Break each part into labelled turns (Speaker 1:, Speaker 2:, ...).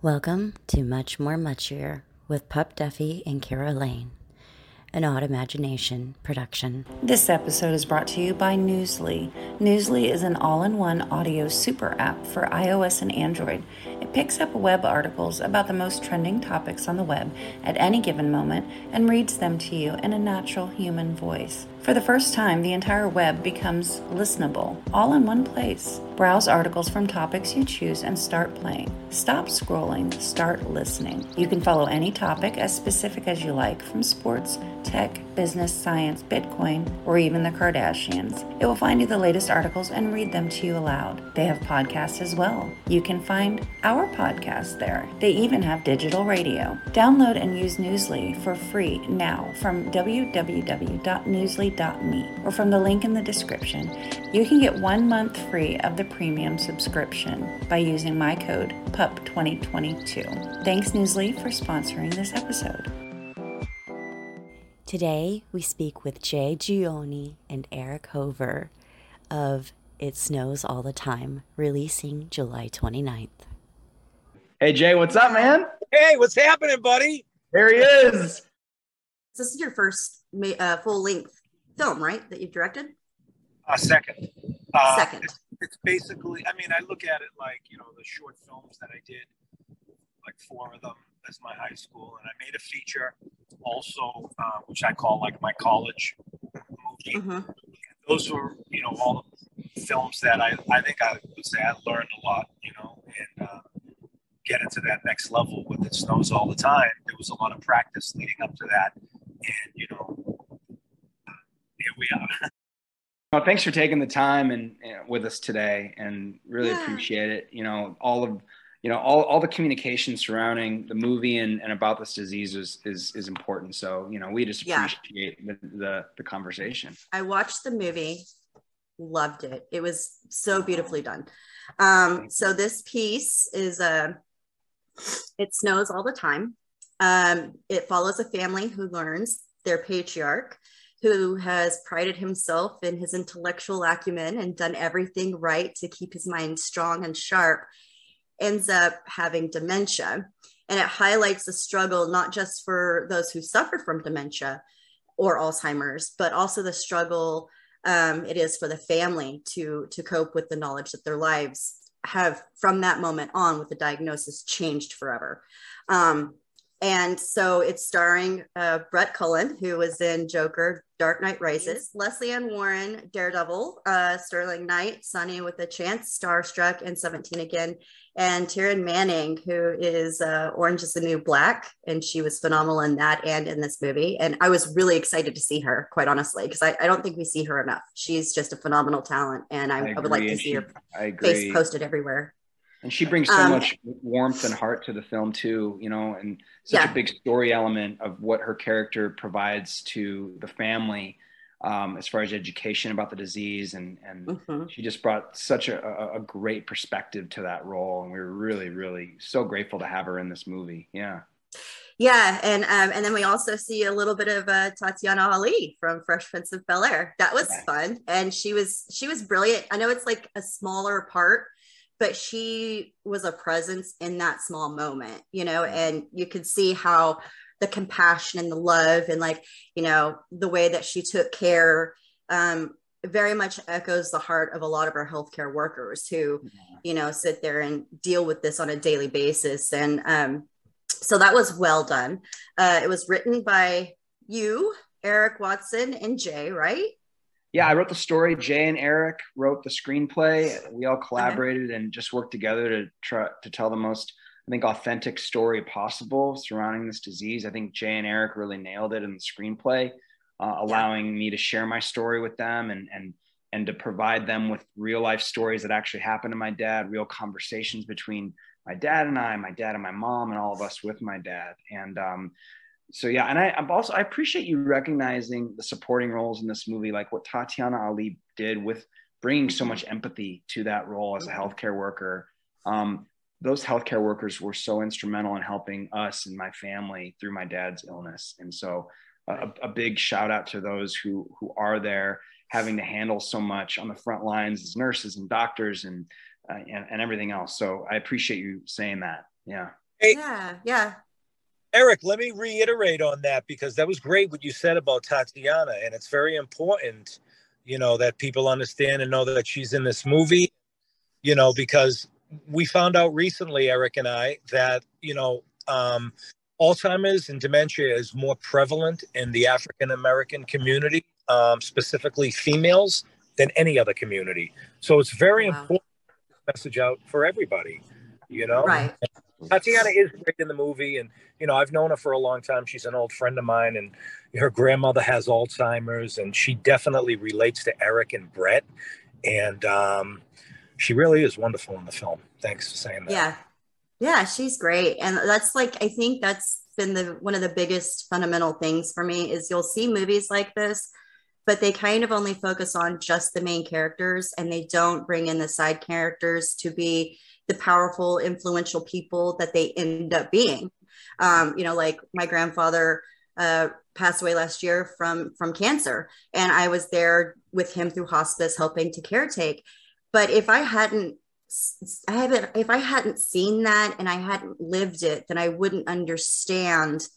Speaker 1: Welcome to Much More Muchier with Pup Duffy and Keira Lane, an Odd Imagination production. This episode is brought to you by Newsly. Newsly is an all in one audio super app for iOS and Android. It picks up web articles about the most trending topics on the web at any given moment and reads them to you in a natural human voice. For the first time, the entire web becomes listenable, all in one place. Browse articles from topics you choose and start playing. Stop scrolling, start listening. You can follow any topic as specific as you like, from sports, tech, business, science, Bitcoin, or even the Kardashians. It will find you the latest articles and read them to you aloud. They have podcasts as well. You can find our podcast there. They even have digital radio. Download and use Newsly for free now from www.newsly.com me or from the link in the description, you can get one month free of the premium subscription by using my code PUP2022. Thanks, Newsly, for sponsoring this episode. Today, we speak with Jay Giannone and Erich Hover of It Snows All the Time, releasing July 29th.
Speaker 2: Hey, Jay, what's up, man?
Speaker 3: Hey, what's happening, buddy?
Speaker 2: There he is.
Speaker 4: This is your first uh, full length film, right? That you've directed?
Speaker 3: Uh, second. Uh,
Speaker 4: second.
Speaker 3: It's, it's, basically, I mean, I look at it like, you know, the short films that I did, like four of them as my high school. And I made a feature also, uh, which I call like my college movie. Mm-hmm. Those were, you know, all the films that I, I think I would say I learned a lot, you know, and uh, get into that next level with it snows all the time. There was a lot of practice leading up to that. And, you know, here we are.
Speaker 2: Well, thanks for taking the time and, and with us today, and really yeah. appreciate it. You know, all of you know all, all the communication surrounding the movie and, and about this disease is, is is important. So you know, we just appreciate yeah. the, the the conversation.
Speaker 4: I watched the movie, loved it. It was so beautifully done. Um, so this piece is a. Uh, it snows all the time. Um, it follows a family who learns their patriarch who has prided himself in his intellectual acumen and done everything right to keep his mind strong and sharp, ends up having dementia. And it highlights the struggle, not just for those who suffer from dementia or Alzheimer's, but also the struggle um, it is for the family to, to cope with the knowledge that their lives have from that moment on with the diagnosis changed forever. Um, and so it's starring uh, Brett Cullen, who was in Joker, Dark Knight Rises, Lesley Ann Warren, Daredevil, uh, Sterling Knight, Sunny with a Chance, Starstruck, and 17 again, and Taryn Manning, who is uh, Orange is the New Black, and she was phenomenal in that and in this movie. And I was really excited to see her, quite honestly, because I, I, don't think we see her enough. She's just a phenomenal talent, and I, I, I would like to see her face posted everywhere
Speaker 2: and she brings so um, much warmth and heart to the film too you know and such yeah. a big story element of what her character provides to the family um, as far as education about the disease. And and mm-hmm. she just brought such a, a, great perspective to that role. And we were really really so grateful to have her in this movie. Yeah.
Speaker 4: Yeah. And um, and then we also see a little bit of uh, Tatiana Ali from Fresh Prince of Bel Air that was yeah. fun. And she was she was brilliant. I know it's like a smaller part but she was a presence in that small moment, you know, and you could see how the compassion and the love and like, you know, the way that she took care um, very much echoes the heart of a lot of our healthcare workers who, you know, sit there and deal with this on a daily basis. And um, so that was well done. Uh, it was written by you, Eric Watson, and Jay, right?
Speaker 2: Yeah, I wrote the story. Jay and Eric wrote the screenplay. We all collaborated and just worked together to try to tell the most, I think, authentic story possible surrounding this disease. I think Jay and Eric really nailed it in the screenplay, uh, allowing me to share my story with them and and and to provide them with real life stories that actually happened to my dad, real conversations between my dad and I, my dad and my mom, and all of us with my dad. And um, so yeah, and I, I'm also I appreciate you recognizing the supporting roles in this movie, like what Tatiana Ali did with bringing so much empathy to that role as a mm-hmm. healthcare worker. Um, those healthcare workers were so instrumental in helping us and my family through my dad's illness, and so a, a big shout out to those who who are there having to handle so much on the front lines as nurses and doctors and uh, and, and everything else. So I appreciate you saying that. Yeah.
Speaker 4: Yeah, yeah.
Speaker 3: Eric, let me reiterate on that because that was great what you said about Tatiana, and it's very important, you know, that people understand and know that she's in this movie, you know, because we found out recently, Eric and I, that you know, um, Alzheimer's and dementia is more prevalent in the African American community, um, specifically females, than any other community. So it's very wow. important message out for everybody, you know.
Speaker 4: Right.
Speaker 3: Tatiana is great in the movie, and you know I've known her for a long time. She's an old friend of mine, and her grandmother has Alzheimer's, and she definitely relates to Eric and Brett, and um, she really is wonderful in the film. Thanks for saying that.
Speaker 4: Yeah, yeah, she's great, and that's like I think that's been the one of the biggest fundamental things for me is you'll see movies like this but they kind of only focus on just the main characters and they don't bring in the side characters to be the powerful influential people that they end up being um, you know like my grandfather uh, passed away last year from from cancer and i was there with him through hospice helping to caretake but if i hadn't i haven't if i hadn't seen that and i hadn't lived it then i wouldn't understand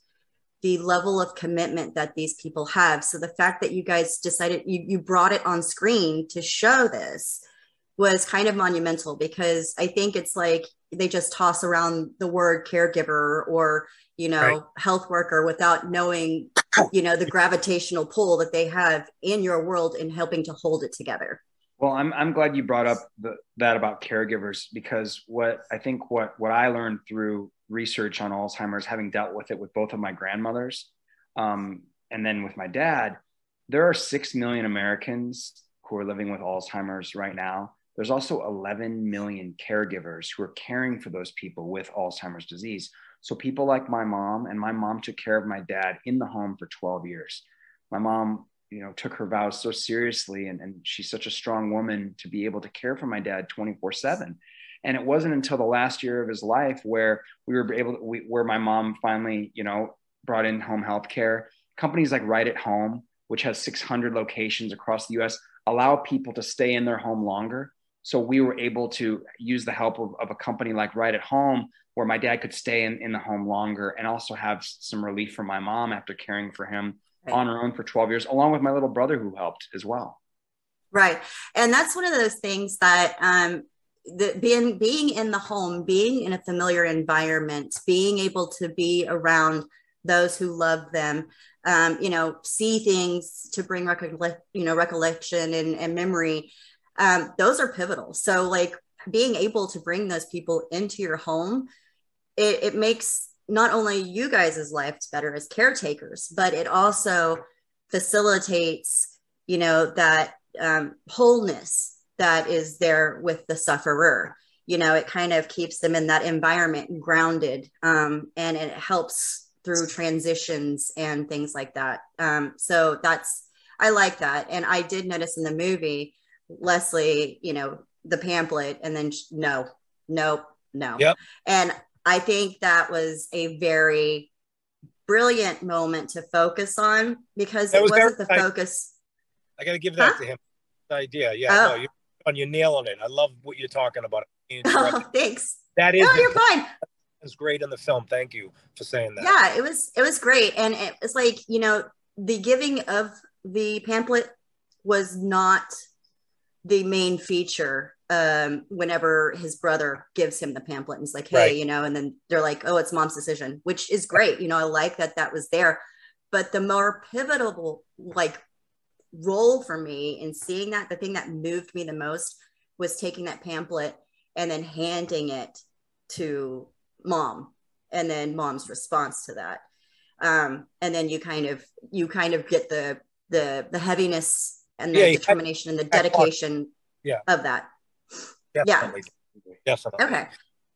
Speaker 4: the level of commitment that these people have. So the fact that you guys decided you, you brought it on screen to show this was kind of monumental because I think it's like they just toss around the word caregiver or you know right. health worker without knowing you know the gravitational pull that they have in your world in helping to hold it together.
Speaker 2: Well, I'm I'm glad you brought up the, that about caregivers because what I think what what I learned through research on Alzheimer's, having dealt with it with both of my grandmothers, um, and then with my dad, there are six million Americans who are living with Alzheimer's right now. There's also 11 million caregivers who are caring for those people with Alzheimer's disease. So people like my mom and my mom took care of my dad in the home for 12 years. My mom you know took her vows so seriously and, and she's such a strong woman to be able to care for my dad 24 7 and it wasn't until the last year of his life where we were able to, we, where my mom finally you know brought in home health care companies like right at home which has 600 locations across the us allow people to stay in their home longer so we were able to use the help of, of a company like right at home where my dad could stay in, in the home longer and also have some relief for my mom after caring for him right. on her own for 12 years, along with my little brother who helped as well.
Speaker 4: Right. And that's one of those things that um, the, being being in the home, being in a familiar environment, being able to be around those who love them, um, you know, see things to bring recollect, you know, recollection and, and memory. Um, those are pivotal. So, like being able to bring those people into your home, it, it makes not only you guys' lives better as caretakers, but it also facilitates, you know, that um, wholeness that is there with the sufferer. You know, it kind of keeps them in that environment grounded um, and it helps through transitions and things like that. Um, so that's, I like that. And I did notice in the movie, Lesley, you know, the pamphlet, and then no, no, no.
Speaker 3: Yep.
Speaker 4: And I think that was a very brilliant moment to focus on because it was not the focus.
Speaker 3: I got to give that huh? to him. The idea, yeah, oh. no, you're on you're nailing it. I love what you're talking about.
Speaker 4: Oh, thanks.
Speaker 3: That is.
Speaker 4: No, you're fine.
Speaker 3: It's great in the film. Thank you for saying that.
Speaker 4: Yeah, it was. It was great, and it was like you know the giving of the pamphlet was not the main feature um, whenever his brother gives him the pamphlet and he's like, hey, right. you know, and then they're like, oh, it's mom's decision, which is great. You know, I like that that was there. But the more pivotal, like, role for me in seeing that, the thing that moved me the most was taking that pamphlet and then handing it to mom and then mom's response to that. Um, and then you kind of, you kind of get the, the, the heaviness and the yeah, determination and the dedication
Speaker 3: yeah.
Speaker 4: of that.
Speaker 3: Definitely. Yeah. Definitely.
Speaker 4: Okay.
Speaker 3: I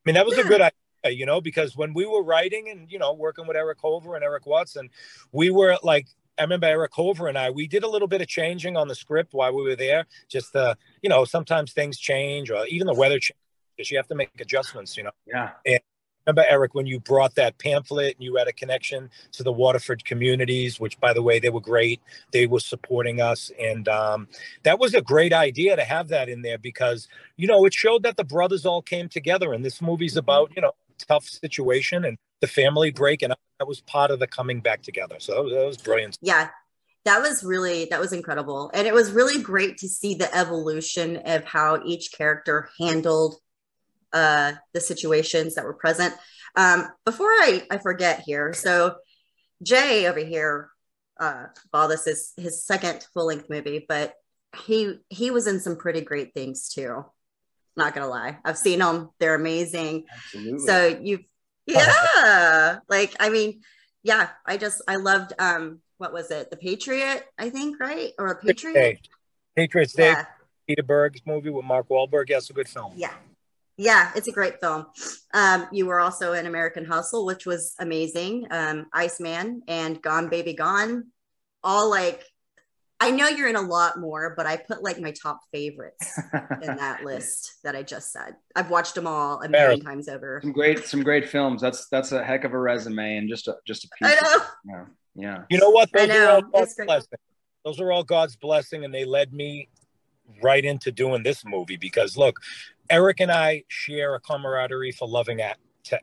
Speaker 3: mean, that was yeah. a good idea, you know, because when we were writing and, you know, working with Erich Hover and Eric Watson, we were like, I remember Erich Hover and I, we did a little bit of changing on the script while we were there. Just, uh, you know, sometimes things change or even the weather changes. You have to make adjustments, you know.
Speaker 2: Yeah.
Speaker 3: And remember eric when you brought that pamphlet and you had a connection to the waterford communities which by the way they were great they were supporting us and um, that was a great idea to have that in there because you know it showed that the brothers all came together and this movie's mm-hmm. about you know tough situation and the family break, and that was part of the coming back together. So that was, that was brilliant.
Speaker 4: Yeah, that was really that was incredible, and it was really great to see the evolution of how each character handled uh, the situations that were present. Um, before I, I forget here, so Jay over here, uh, well, this is his second full length movie, but he he was in some pretty great things too. Not gonna lie, I've seen them; they're amazing. Absolutely. So you've yeah, like I mean, yeah, I just I loved um what was it, The Patriot? I think right or a Patriot.
Speaker 3: Patriots Day. Yeah. Peter Berg's movie with Mark Wahlberg. Yeah, it's a good film.
Speaker 4: Yeah, yeah, it's a great film. Um, you were also in American Hustle, which was amazing. Um, Iceman and Gone Baby Gone, all like I know you're in a lot more, but I put like my top favorites in that list that I just said. I've watched them all a million times over.
Speaker 2: Some great, some great films. That's that's a heck of a resume and just a just a
Speaker 4: piece. I know.
Speaker 2: Of, yeah, yeah.
Speaker 3: You know what? Those know. Are all God's blessing. Those are all God's blessing, and they led me right into doing this movie because look, Eric and I share a camaraderie for loving act. To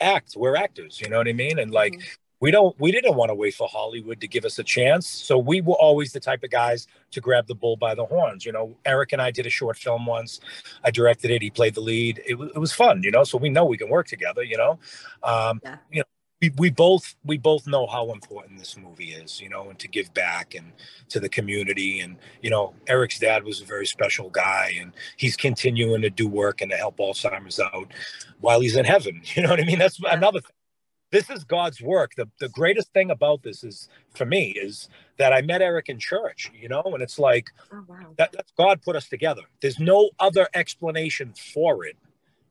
Speaker 3: act. We're actors, you know what I mean? And like, mm-hmm. we don't, we didn't want to wait for Hollywood to give us a chance. So we were always the type of guys to grab the bull by the horns. You know, Eric and I did a short film once. I directed it. He played the lead. It, it was fun, you know. So we know we can work together. You know, um, yeah. you know, we, we both we both know how important this movie is, you know, and to give back and to the community. And you know, Eric's dad was a very special guy, and he's continuing to do work and to help Alzheimer's out while he's in heaven. You know what I mean? That's another thing. This is God's work. The the greatest thing about this is for me is that I met Eric in church, you know, and it's like oh, wow. that, that's God put us together. There's no other explanation for it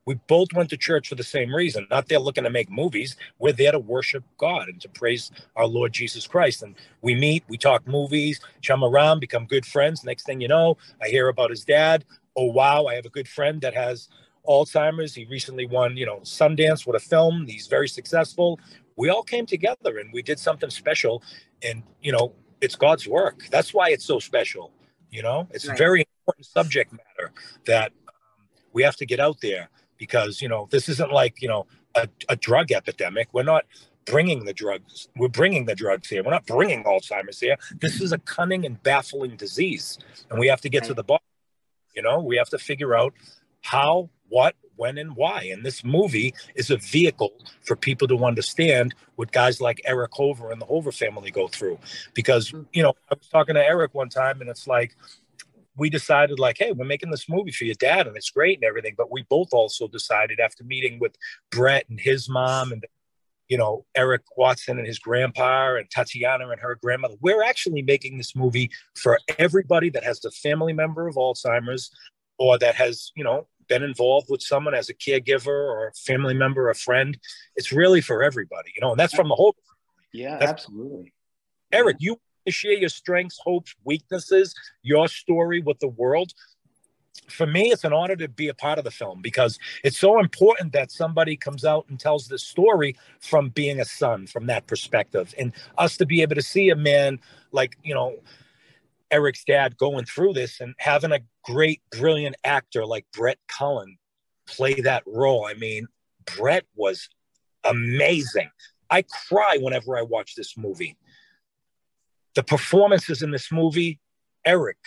Speaker 3: we both went to church for the same reason. Not there looking to make movies. We're there to worship God and to praise our Lord Jesus Christ. And we meet, we talk movies, chum around, become good friends. Next thing you know, I hear about his dad. Oh wow, I have a good friend that has Alzheimer's. He recently won, you know, Sundance with a film. He's very successful. We all came together and we did something special. And you know, it's God's work. That's why it's so special. You know, it's right. a very important subject matter that um, we have to get out there because you know this isn't like you know a, a drug epidemic. We're not bringing the drugs. We're bringing the drugs here. We're not bringing Alzheimer's here. This is a cunning and baffling disease, and we have to get to the bottom. You know, we have to figure out how, what, when, and why. And this movie is a vehicle for people to understand what guys like Erich Hover and the Hover family go through. Because, mm. you know, I was talking to Eric one time, and it's like, we decided like hey we're making this movie for your dad and it's great and everything but we both also decided after meeting with brett and his mom and you know eric watson and his grandpa and tatiana and her grandmother we're actually making this movie for everybody that has a family member of alzheimer's or that has you know been involved with someone as a caregiver or a family member or a friend. It's really for everybody you know and that's from the whole
Speaker 2: yeah that's, absolutely.
Speaker 3: Eric you share your strengths, hopes, weaknesses, your story with the world. For me, it's an honor to be a part of the film because it's so important that somebody comes out and tells the story from being a son, from that perspective, and us to be able to see a man like, you know, Eric's dad going through this and having a great, brilliant actor like Brett Cullen play that role. I mean, Brett was amazing. I cry whenever I watch this movie the performances in this movie, Eric,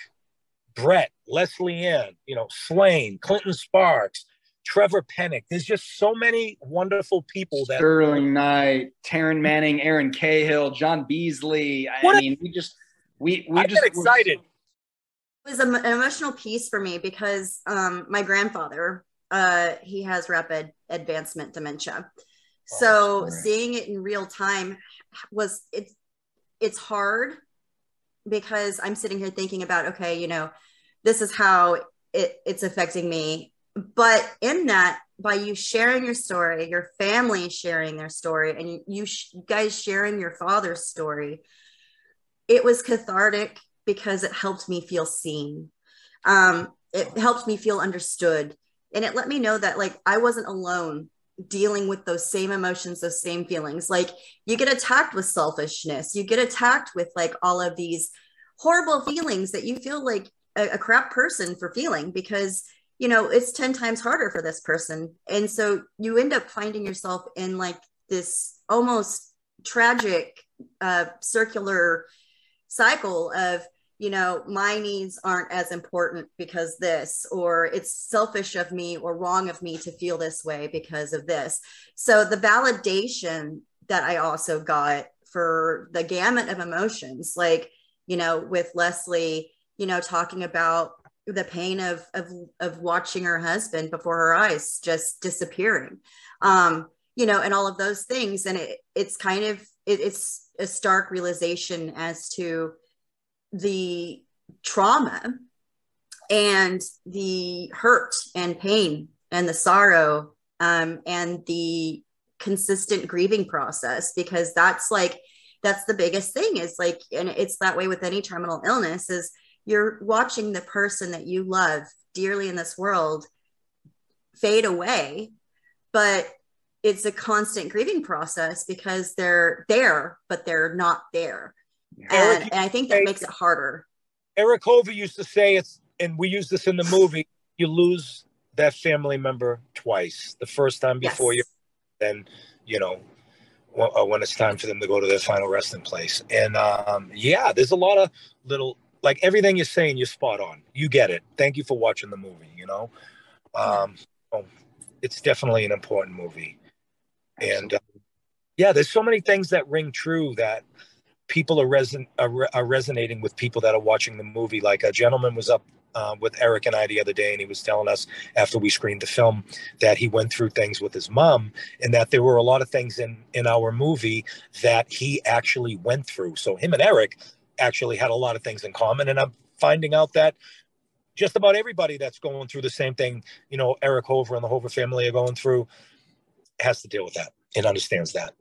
Speaker 3: Brett, Lesley Ann, you know, Slaine, Clinton Sparks, Trevor Pennick. There's just so many wonderful people that
Speaker 2: Sterling Knight, Taryn Manning, Aaron Cahill, John Beasley. I what mean, a, we just we we
Speaker 3: I
Speaker 2: just
Speaker 3: get excited.
Speaker 4: It was an emotional piece for me because um, my grandfather, uh, he has rapid advancement dementia. Oh, so seeing it in real time was it's it's hard because I'm sitting here thinking about, okay, you know, this is how it, it's affecting me. But in that, by you sharing your story, your family sharing their story, and you, sh- you guys sharing your father's story, it was cathartic because it helped me feel seen. Um, it helped me feel understood. And it let me know that, like, I wasn't alone dealing with those same emotions, those same feelings. Like you get attacked with selfishness, you get attacked with like all of these horrible feelings that you feel like a, a crap person for feeling because you know it's 10 times harder for this person and so you end up finding yourself in like this almost tragic uh, circular cycle of you know my needs aren't as important because this or it's selfish of me or wrong of me to feel this way because of this. So the validation that i also got for the gamut of emotions like you know with lesley you know talking about the pain of of of watching her husband before her eyes just disappearing um you know and all of those things. And it it's kind of it, it's a stark realization as to the trauma and the hurt and pain and the sorrow um, and the consistent grieving process because that's like that's the biggest thing is like and it's that way with any terminal illness is you're watching the person that you love dearly in this world fade away but it's a constant grieving process because they're there but they're not there and, and i think that makes it harder
Speaker 3: eric hoover used to say it's and we use this in the movie you lose that family member twice the first time before yes. you then you know uh, when it's time for them to go to their final resting place and um, yeah there's a lot of little like everything you're saying, you're spot on. You get it. Thank you for watching the movie. You know, um, oh, it's definitely an important movie, and uh, yeah, there's so many things that ring true that people are, reson- are, are, resonating with people that are watching the movie. Like a gentleman was up uh, with Eric and I the other day, and he was telling us after we screened the film that he went through things with his mom, and that there were a lot of things in in our movie that he actually went through. So him and Eric actually had a lot of things in common. And I'm finding out that just about everybody that's going through the same thing, you know, Eric Hoover and the Hoover family are going through has to deal with that and understands that.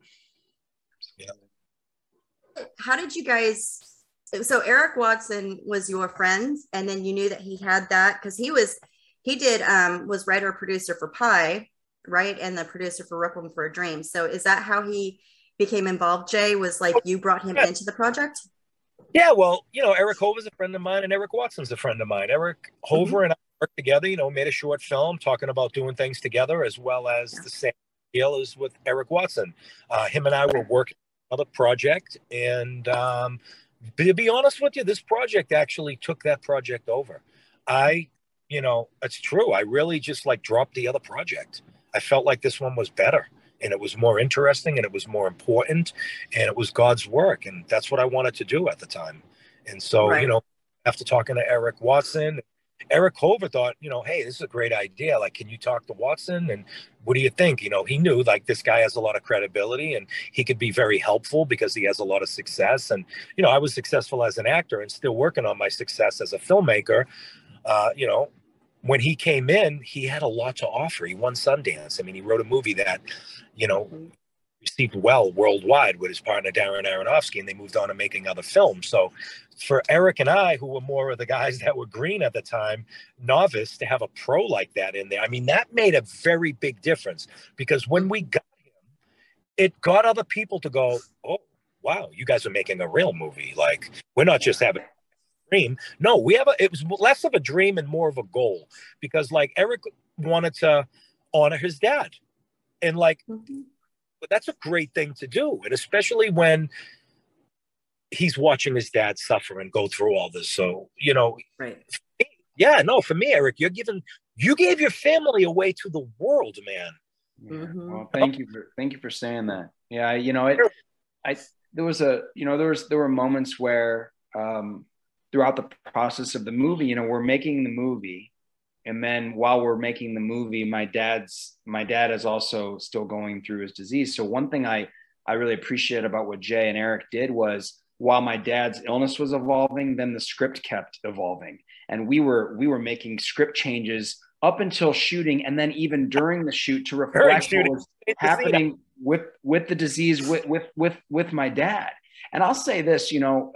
Speaker 4: How did you guys so Eric Watson was your friend and then you knew that he had that because he was he did um was writer producer for Pi, right? And the producer for Requiem for a Dream. So is that how he became involved, Jay? Was like you brought him yeah. into the project?
Speaker 3: Yeah, well, you know, Eric Hoover's a friend of mine, and Eric Watson's a friend of mine. Eric Hoover mm-hmm. and I worked together. You know, made a short film talking about doing things together, as well as yeah. the same deal as with Eric Watson. Uh, him and I were working on a project, and um, to be honest with you, this project actually took that project over. I, you know, it's true. I really just like dropped the other project. I felt like this one was better and it was more interesting and it was more important and it was God's work. And that's what I wanted to do at the time. And so, right. you know, after talking to Eric Watson, Eric Hoover thought, you know, hey, this is a great idea. Like, can you talk to Watson? And what do you think? You know, he knew like this guy has a lot of credibility and he could be very helpful because he has a lot of success. And, you know, I was successful as an actor and still working on my success as a filmmaker. Uh, you know, when he came in, he had a lot to offer. He won Sundance. I mean, he wrote a movie that, you know, mm-hmm. Received well worldwide with his partner Darren Aronofsky, and they moved on to making other films. So, for Eric and I, who were more of the guys that were green at the time, novice, to have a pro like that in there, I mean, that made a very big difference because when we got him, it got other people to go, "Oh, wow, you guys are making a real movie. Like, we're not just having a dream. No, we have a, it was less of a dream and more of a goal because like Eric wanted to honor his dad. And like, mm-hmm. That's a great thing to do. And especially when he's watching his dad suffer and go through all this. So, you know,
Speaker 4: right.
Speaker 3: Yeah, no, for me, Eric, you're giving, you gave your family away to the world, man.
Speaker 2: Yeah. Mm-hmm. Well, thank you for, thank you for saying that. Yeah. You know, it, I, there was a, you know, there was, there were moments where, um, throughout the process of the movie you know we're making the movie and then while we're making the movie my dad's my dad is also still going through his disease. So one thing i i really appreciate about what jay and eric did was while my dad's illness was evolving then the script kept evolving. And we were we were making script changes up until shooting and then even during the shoot to reflect what was happening with with the disease with with with with my dad. And i'll say this you know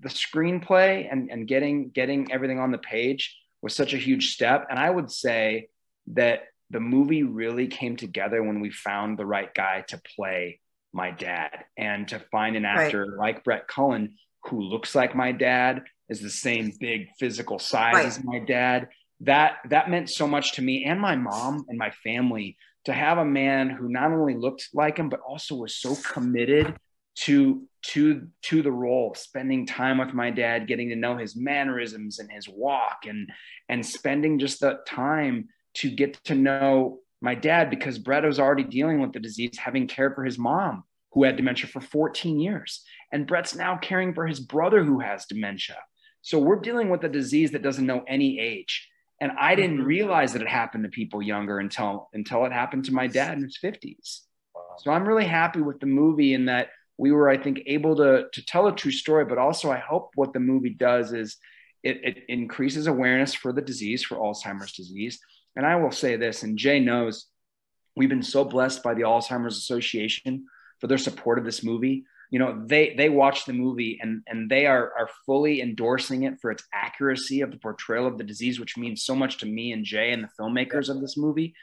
Speaker 2: the screenplay and, and getting getting everything on the page was such a huge step. And I would say that the movie really came together when we found the right guy to play my dad and to find an actor right. like Brett Cullen who looks like my dad, is the same big physical size right. as my dad, that that meant so much to me and my mom and my family to have a man who not only looked like him but also was so committed to to to the role spending time with my dad getting to know his mannerisms and his walk and and spending just the time to get to know my dad because Brett was already dealing with the disease having cared for his mom who had dementia for 14 years and Brett's now caring for his brother who has dementia so we're dealing with a disease that doesn't know any age and I didn't mm-hmm. realize that it happened to people younger until until it happened to my dad in his 50s. So I'm really happy with the movie in that we were, I think, able to to tell a true story, but also I hope what the movie does is it, it increases awareness for the disease, for Alzheimer's disease. And I will say this, and Jay knows we've been so blessed by the Alzheimer's Association for their support of this movie you know they they watch the movie and and they are are fully endorsing it for its accuracy of the portrayal of the disease which means so much to me and jay and the filmmakers of this movie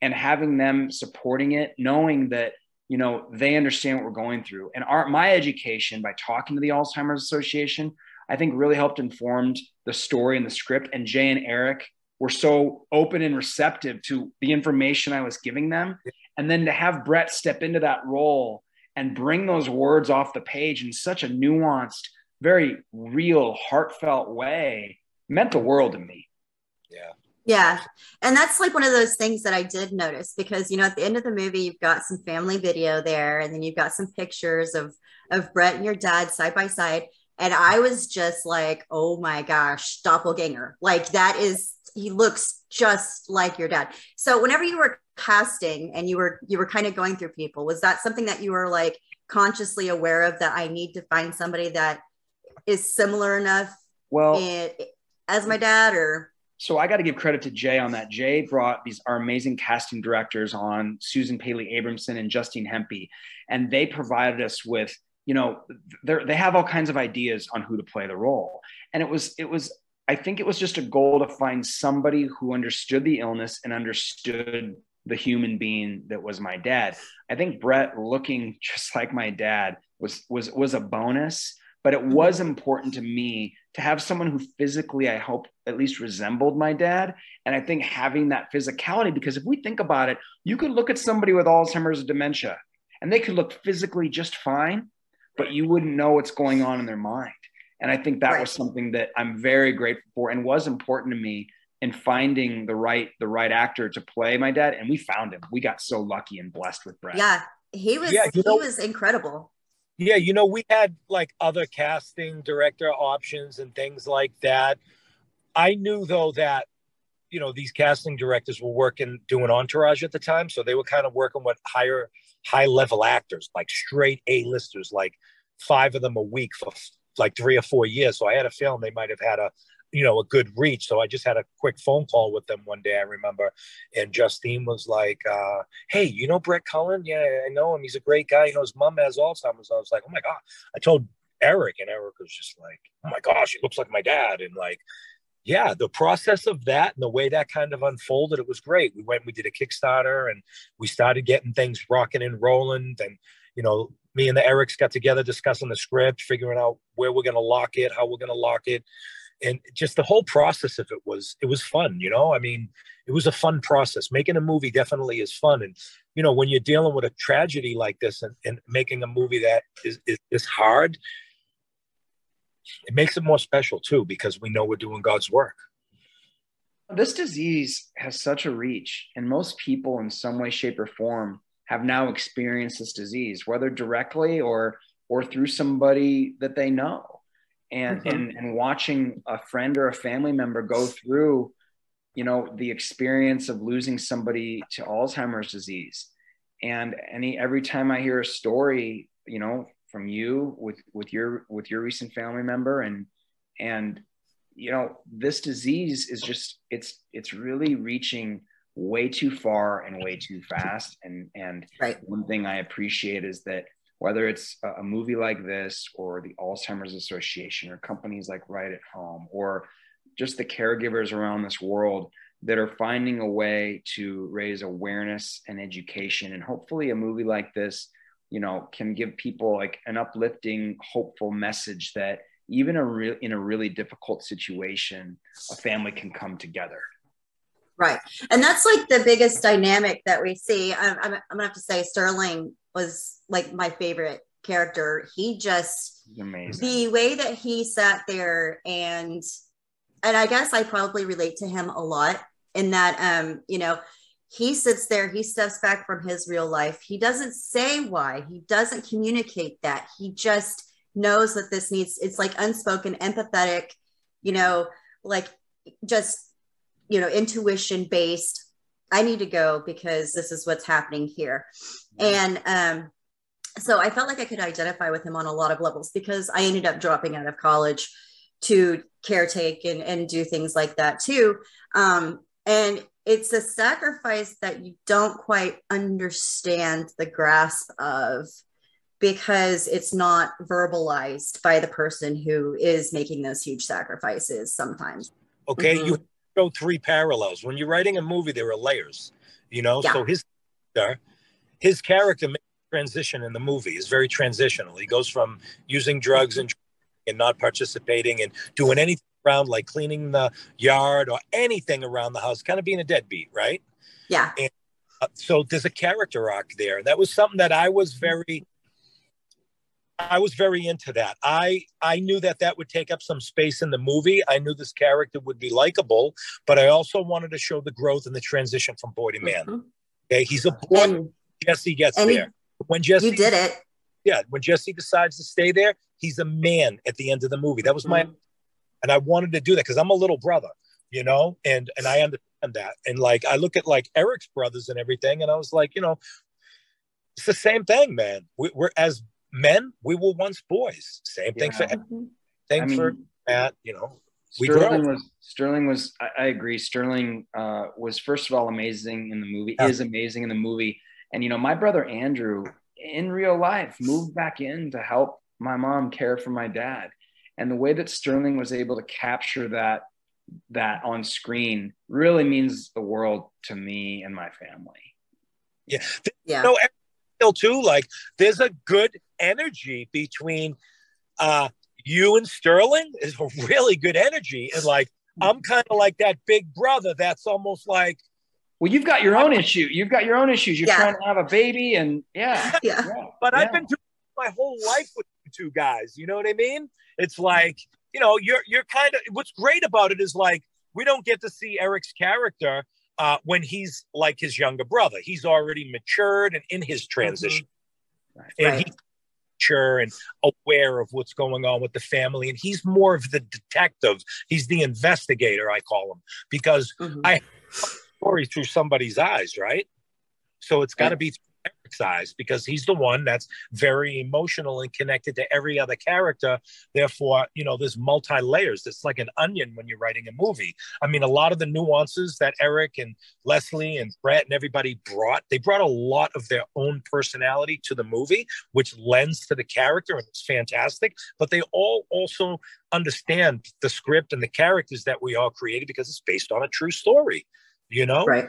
Speaker 2: and having them supporting it knowing that you know they understand what we're going through and our my education by talking to the alzheimer's association i think really helped informed the story and the script and jay and eric were so open and receptive to the information i was giving them and then to have brett step into that role and bring those words off the page in such a nuanced, very real, heartfelt way meant the world to me.
Speaker 3: Yeah.
Speaker 4: Yeah. And that's like one of those things that I did notice because, you know, at the end of the movie, you've got some family video there, and then you've got some pictures of, of Brett and your dad side by side. And I was just like, oh my gosh, doppelganger. Like that is, he looks just like your dad. So whenever you were casting and you were you were kind of going through people was that something that you were like consciously aware of that i need to find somebody that is similar enough
Speaker 2: well
Speaker 4: in, as my dad or
Speaker 2: so I got to give credit to Jay on that. Jay brought these our amazing casting directors on Susan Paley Abramson and Justine Hempy, and they provided us with, you know, they have all kinds of ideas on who to play the role. And it was, it was, I think it was just a goal to find somebody who understood the illness and understood the human being that was my dad. I think Brett looking just like my dad was was was a bonus, but it was mm-hmm. important to me to have someone who physically I hope at least resembled my dad. And I think having that physicality, because if we think about it, you could look at somebody with Alzheimer's or dementia and they could look physically just fine, but you wouldn't know what's going on in their mind. And I think that right. was something that I'm very grateful for and was important to me in finding the right the right actor to play my dad and we found him we got so lucky and blessed with brett
Speaker 4: yeah he was yeah, he know, was incredible
Speaker 3: yeah you know we had like other casting director options and things like that. I knew though that you know these casting directors were working doing entourage at the time so they were kind of working with higher high level actors like straight a listers like five of them a week for like three or four years. So i had a feeling they might have had a you know a good reach. So i just had a quick phone call with them one day i remember and justine was like uh, hey you know brett cullen? Yeah i know him. He's a great guy. You know his mom has alzheimer's. I was like oh my god. I told eric and eric was just like oh my gosh he looks like my dad. And like yeah the process of that and the way that kind of unfolded it was great. We went we did a kickstarter and we started getting things rocking and rolling. And you know me and the erics got together discussing the script figuring out where we're going to lock it how we're going to lock it and just the whole process of it was it was fun you know? I mean it was a fun process. Making a movie definitely is fun and you know when you're dealing with a tragedy like this and, and making a movie that is, is, is hard it makes it more special too because we know we're doing god's work.
Speaker 2: This disease has such a reach and most people in some way shape or form have now experienced this disease whether directly or or through somebody that they know and mm-hmm. and and watching a friend or a family member go through you know the experience of losing somebody to alzheimer's disease and any every time i hear a story you know from you with with your with your recent family member and and you know this disease is just it's it's really reaching way too far and way too fast and and
Speaker 4: right.
Speaker 2: one thing i appreciate is that whether it's a movie like this or the Alzheimer's Association or companies like Right at Home or just the caregivers around this world that are finding a way to raise awareness and education. And hopefully, a movie like this, you know, can give people like an uplifting, hopeful message that even a real in a really difficult situation, a family can come together.
Speaker 4: Right. And that's like the biggest dynamic that we see. I'm, I'm, I'm gonna have to say Sterling was like my favorite character. He just
Speaker 2: amazing.
Speaker 4: The way that he sat there and and I guess I probably relate to him a lot in that um, you know, he sits there, he steps back from his real life. He doesn't say why, he doesn't communicate that. He just knows that this needs it's like unspoken, empathetic, you know, like just you know, intuition based. I need to go because this is what's happening here. And um so I felt like I could identify with him on a lot of levels because I ended up dropping out of college to caretake and, and do things like that too. Um, and it's a sacrifice that you don't quite understand the grasp of because it's not verbalized by the person who is making those huge sacrifices sometimes.
Speaker 3: Okay, mm-hmm. you show three parallels. When you're writing a movie, there are layers, you know. Yeah. So his his character transition in the movie is very transitional. He goes from using drugs and and not participating and doing anything around like cleaning the yard or anything around the house, kind of being a deadbeat, right?
Speaker 4: Yeah.
Speaker 3: And, uh, so there's a character arc there. That was something that I was very I was very into that. I I knew that that would take up some space in the movie. I knew this character would be likable, but I also wanted to show the growth and the transition from boy to man. Mm-hmm. Okay, he's a boy. And, Jesse gets there. He,
Speaker 4: when Jesse you did it,
Speaker 3: yeah, when Jesse decides to stay there, he's a man at the end of the movie. That was my, mm-hmm. and I wanted to do that because I'm a little brother, you know, and and I understand that. And like I look at like Eric's brothers and everything, and I was like, you know, it's the same thing, man. We, are as men, we were once boys. Same thing yeah. for mm-hmm. thing I mean, for Matt. You know,
Speaker 2: Sterling was Sterling was. I, I agree. Sterling uh, was first of all amazing in the movie. Yeah. Is amazing in the movie. And you know, my brother Andrew in real life moved back in to help my mom care for my dad. And the way that Sterling was able to capture that that on screen really means the world to me and my family.
Speaker 3: Yeah. Yeah. You know, too, like there's a good energy between uh you and Sterling is a really good energy. And like I'm kind of like that big brother that's almost like
Speaker 2: well, you've got your own issue. You've got your own issues. You're yeah. trying to have a baby, and yeah,
Speaker 4: yeah.
Speaker 3: yeah. But yeah. I've been doing my whole life with you two guys. You know what I mean? It's like you know, you're you're kind of. What's great about it is like we don't get to see Eric's character uh, when he's like his younger brother. He's already matured and in his transition, mm-hmm. and right. he's mature and aware of what's going on with the family. And he's more of the detective. He's the investigator, I call him, because mm-hmm. I story through somebody's eyes, right? So it's got to be Eric's eyes because he's the one that's very emotional and connected to every other character. Therefore, you know, there's multi layers. It's like an onion when you're writing a movie. I mean, a lot of the nuances that Eric and Lesley and Brett and everybody brought, they brought a lot of their own personality to the movie, which lends to the character and it's fantastic. But they all also understand the script and the characters that we all created because it's based on a true story you know?
Speaker 4: Right.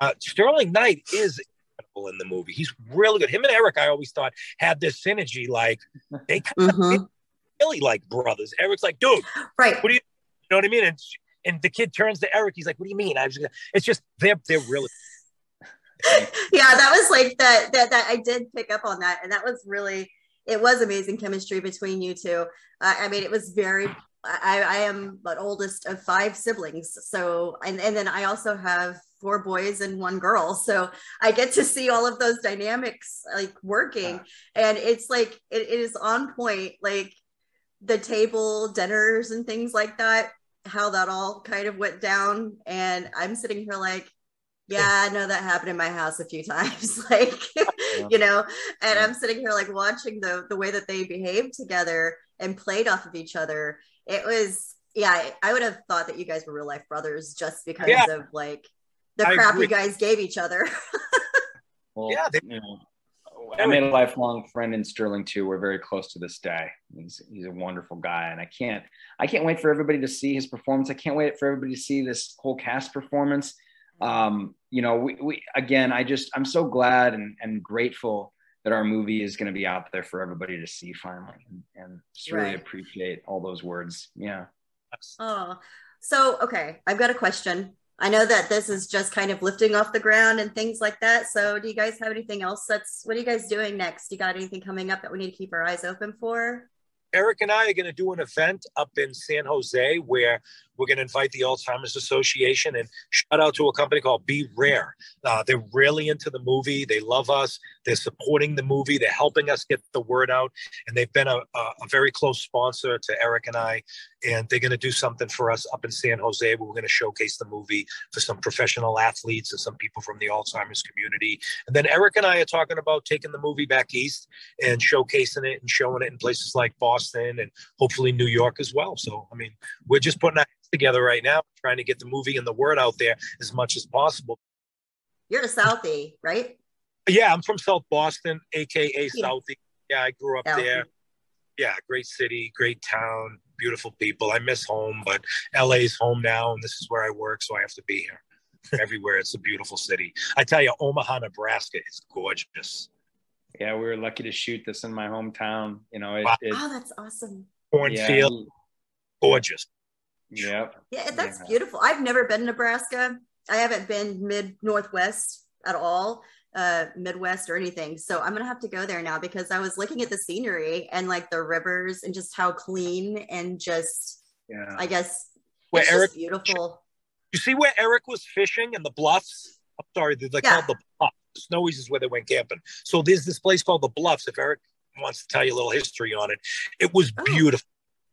Speaker 3: Uh, Sterling Knight is incredible in the movie. He's really good. Him and Eric, I always thought, had this synergy. Like, they kind mm-hmm. of really like brothers. Eric's like, dude,
Speaker 4: right.
Speaker 3: What do you, you know what I mean? And, and the kid turns to Eric. He's like, what do you mean? I was just, it's just, they're, they're really.
Speaker 4: yeah, that was like that, that, that I did pick up on that. And that was really, it was amazing chemistry between you two. Uh, I mean, it was very I, I am the oldest of five siblings. So, and, and then I also have four boys and one girl. So I get to see all of those dynamics like working. And it's like, it, it is on point, like the table dinners and things like that, how that all kind of went down. And I'm sitting here like, yeah, I know that happened in my house a few times. like, you know, and. I'm sitting here like watching the the way that they behaved together and played off of each other it was yeah i would have thought that you guys were real life brothers just because yeah. of like the I crap agree. you guys gave each other
Speaker 2: well, yeah they, you know, I made a lifelong friend in Sterling too. We're very close to this day. He's he's a wonderful guy, and I can't I can't wait for everybody to see his performance. I can't wait for everybody to see this whole cast performance. Um, you know, we, we again, I just I'm so glad and, and grateful that our movie is going to be out there for everybody to see finally and, and just really right. appreciate all those words yeah
Speaker 4: oh so okay i've got a question I know that this is just kind of lifting off the ground and things like that. So, do you guys have anything else that's what are you guys doing next? You got anything coming up that we need to keep our eyes open for?
Speaker 3: Eric and I are going to do an event up in San Jose where we're going to invite the Alzheimer's Association and shout out to a company called Be Rare. Uh, they're really into the movie. They love us. They're supporting the movie. They're helping us get the word out. And they've been a, a, a very close sponsor to Eric and I. And they're going to do something for us up in San Jose we're going to showcase the movie for some professional athletes and some people from the Alzheimer's community. And then Erich and I are talking about taking the movie back east and showcasing it and showing it in places like Boston and hopefully New York as well. So, I mean, we're just putting our together right now, trying to get the movie and the word out there as much as possible.
Speaker 4: You're a Southie, right?
Speaker 3: Yeah, I'm from South Boston, aka. Southie. Yeah, I grew up Southie. there. Yeah, great city, great town, beautiful people. I miss home, but LA's home now, and this is where I work, so I have to be here. Everywhere, it's a beautiful city. I tell you, Omaha, Nebraska is gorgeous.
Speaker 2: Yeah, we were lucky to shoot this in my hometown. You know, it,
Speaker 4: wow. it, oh, that's awesome.
Speaker 3: Cornfield, yeah. gorgeous.
Speaker 2: Yeah.
Speaker 4: Yeah, that's yeah. beautiful. I've never been to Nebraska. I haven't been mid Northwest at all, uh, Midwest or anything. So I'm gonna have to go there now because I was looking at the scenery and like the rivers and just how clean and just yeah. I guess
Speaker 3: where Erich
Speaker 4: beautiful.
Speaker 3: You see where Erich was fishing and the bluffs? I'm sorry, they're yeah. called the bluffs. Snowies is where they went camping. So there's this place called the Bluffs. If Erich wants to tell you a little history on it, it was oh. beautiful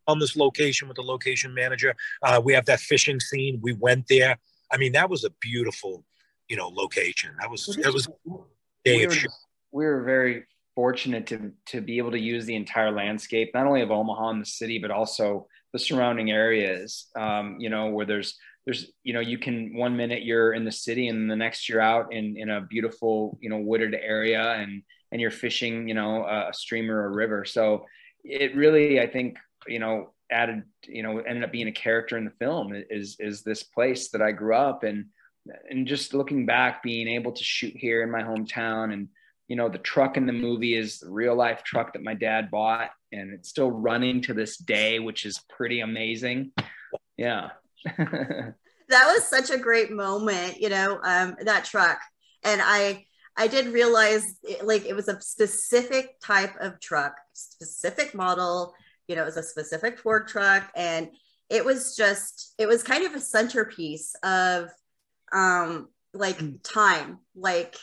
Speaker 3: on this location with the location manager. Uh, we have that fishing scene. We went there. I mean, that was a beautiful, you know, location. That was that was.
Speaker 2: We were, we were very fortunate to to be able to use the entire landscape, not only of Omaha and the city, but also the surrounding areas. Um, you know, where there's there's you know you can one minute you're in the city and the next you're out in in a beautiful you know wooded area and and you're fishing you know a stream or a river. So it really I think you know added you know ended up being a character in the film is is this place that I grew up and and just looking back being able to shoot here in my hometown and you know the truck in the movie is the real life truck that my dad bought and it's still running to this day which is pretty amazing. Yeah.
Speaker 4: That was such a great moment you know um, that truck. And i i did realize it, like it was a specific type of truck specific model you know, it was a specific Ford truck and it was just, it was kind of a centerpiece of um, like mm. time. Like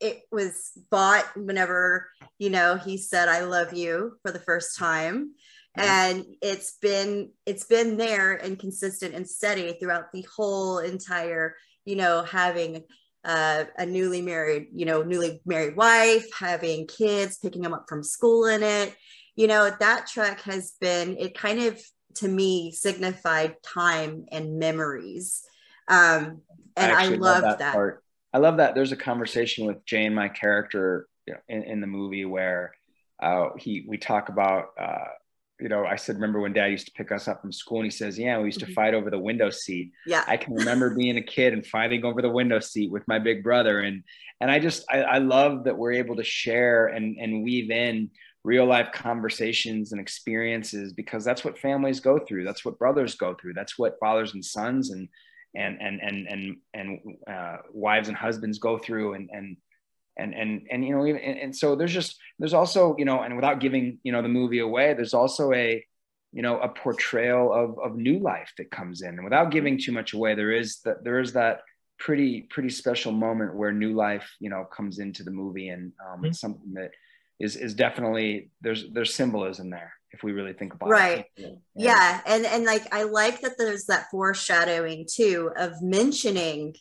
Speaker 4: it was bought whenever, you know, he said, I love you for the first time. And it's been it's been there and consistent and steady throughout the whole entire, you know, having uh, a newly married, you know, newly married wife, having kids, picking them up from school in it, you know, that truck has been, it kind of to me signified time and memories. Um, and I, I love that, that. Part.
Speaker 2: I love that. There's a conversation with Jane, my character you know, in, in, the movie where uh, he, we talk about, uh, you know, I said, remember when dad used to pick us up from school and he says, yeah, we used to mm-hmm. fight over the window seat.
Speaker 4: Yeah.
Speaker 2: I can remember being a kid and fighting over the window seat with my big brother. And, and I just, I, I love that we're able to share and, and weave in real life conversations and experiences because that's what families go through that's what brothers go through that's what fathers and sons and and and and and and uh, wives and husbands go through and and and and and you know and, and so there's just there's also you know and without giving you know the movie away there's also a you know a portrayal of of new life that comes in and without giving too much away there is that there is that pretty pretty special moment where new life you know comes into the movie and um, mm-hmm. it's something that is is definitely there's there's symbolism there if we really think about
Speaker 4: right. it. Right. Yeah. yeah. And and like I like that there's that foreshadowing too of mentioning,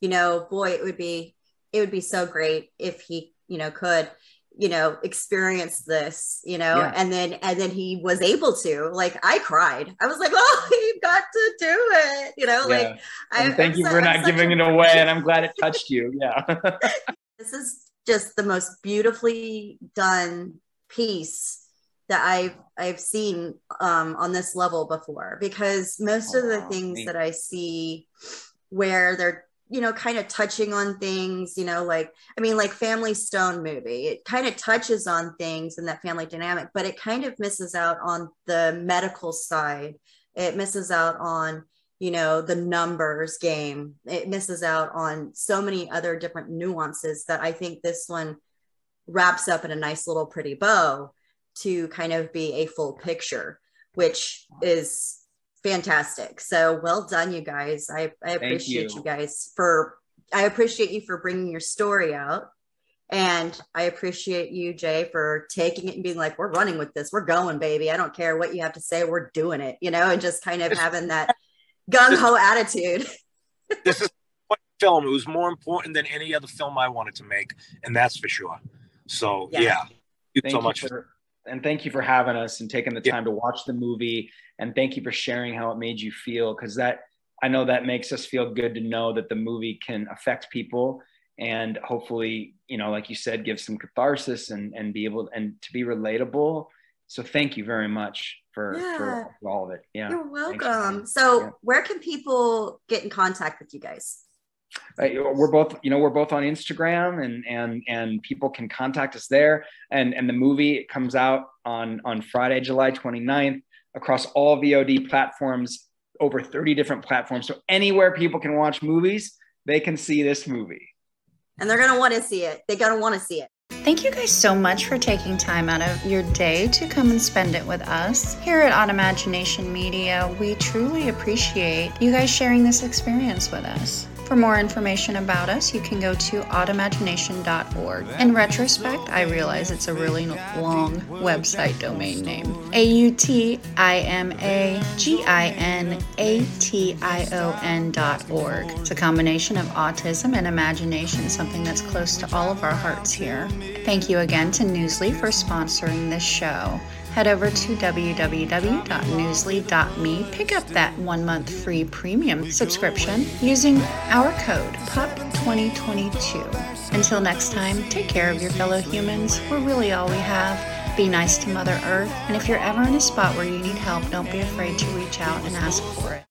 Speaker 4: you know, boy, it would be it would be so great if he, you know, could, you know, experience this, you know, yeah. and then and then he was able to. Like I cried. I was like, oh, you got to do it. You know, yeah. like
Speaker 2: I, thank I'm you so, for not giving it away. And I'm glad it touched you. Yeah.
Speaker 4: this is just the most beautifully done piece that I've I've seen um, on this level before because most oh, of the things that I see where they're you know kind of touching on things you know like I mean like Family Stone movie it kind of touches on things and that family dynamic but it kind of misses out on the medical side. It misses out on you know, the numbers game. It misses out on so many other different nuances that I think this one wraps up in a nice little pretty bow to kind of be a full picture, which is fantastic. So well done, you guys. I, I appreciate you. you guys for, I appreciate you for bringing your story out. And I appreciate you, Jay, for taking it and being like, we're running with this. We're going, baby. I don't care what you have to say. We're doing it, you know, and just kind of having that gung ho attitude.
Speaker 3: this is film. It was more important than any other film I wanted to make. And that's for sure. So, yeah. yeah.
Speaker 2: Thank so much. For, and thank you for having us and taking the time yeah. to watch the movie. And thank you for sharing how it made you feel. Cause that, I know that makes us feel good to know that the movie can affect people and hopefully you know like you said give some catharsis and and be able and to be relatable so thank you very much for, yeah. for all of it yeah
Speaker 4: you're welcome so yeah. where can people get in contact with you guys
Speaker 2: Uh, we're both you know we're both on instagram and and and people can contact us there and and the movie comes out on on friday july 29th across all vod platforms over 30 different platforms so anywhere people can watch movies they can see this movie
Speaker 4: and they're going to want to see it. They're going to want to see it.
Speaker 1: Thank you guys so much for taking time out of your day to come and spend it with us. Here at Autimagination Media, we truly appreciate you guys sharing this experience with us. For more information about us, you can go to autimagination.org. In retrospect, I realize it's a really long website domain name. A U T I M A G I N A T I O N dot org. It's a combination of autism and imagination, something that's close to all of our hearts here. Thank you again to Newsly for sponsoring this show head over to www.newsly.me. Pick up that one month free premium subscription using our code PUP2022. Until next time, take care of your fellow humans. We're really all we have. Be nice to Mother Earth. And if you're ever in a spot where you need help, don't be afraid to reach out and ask for it.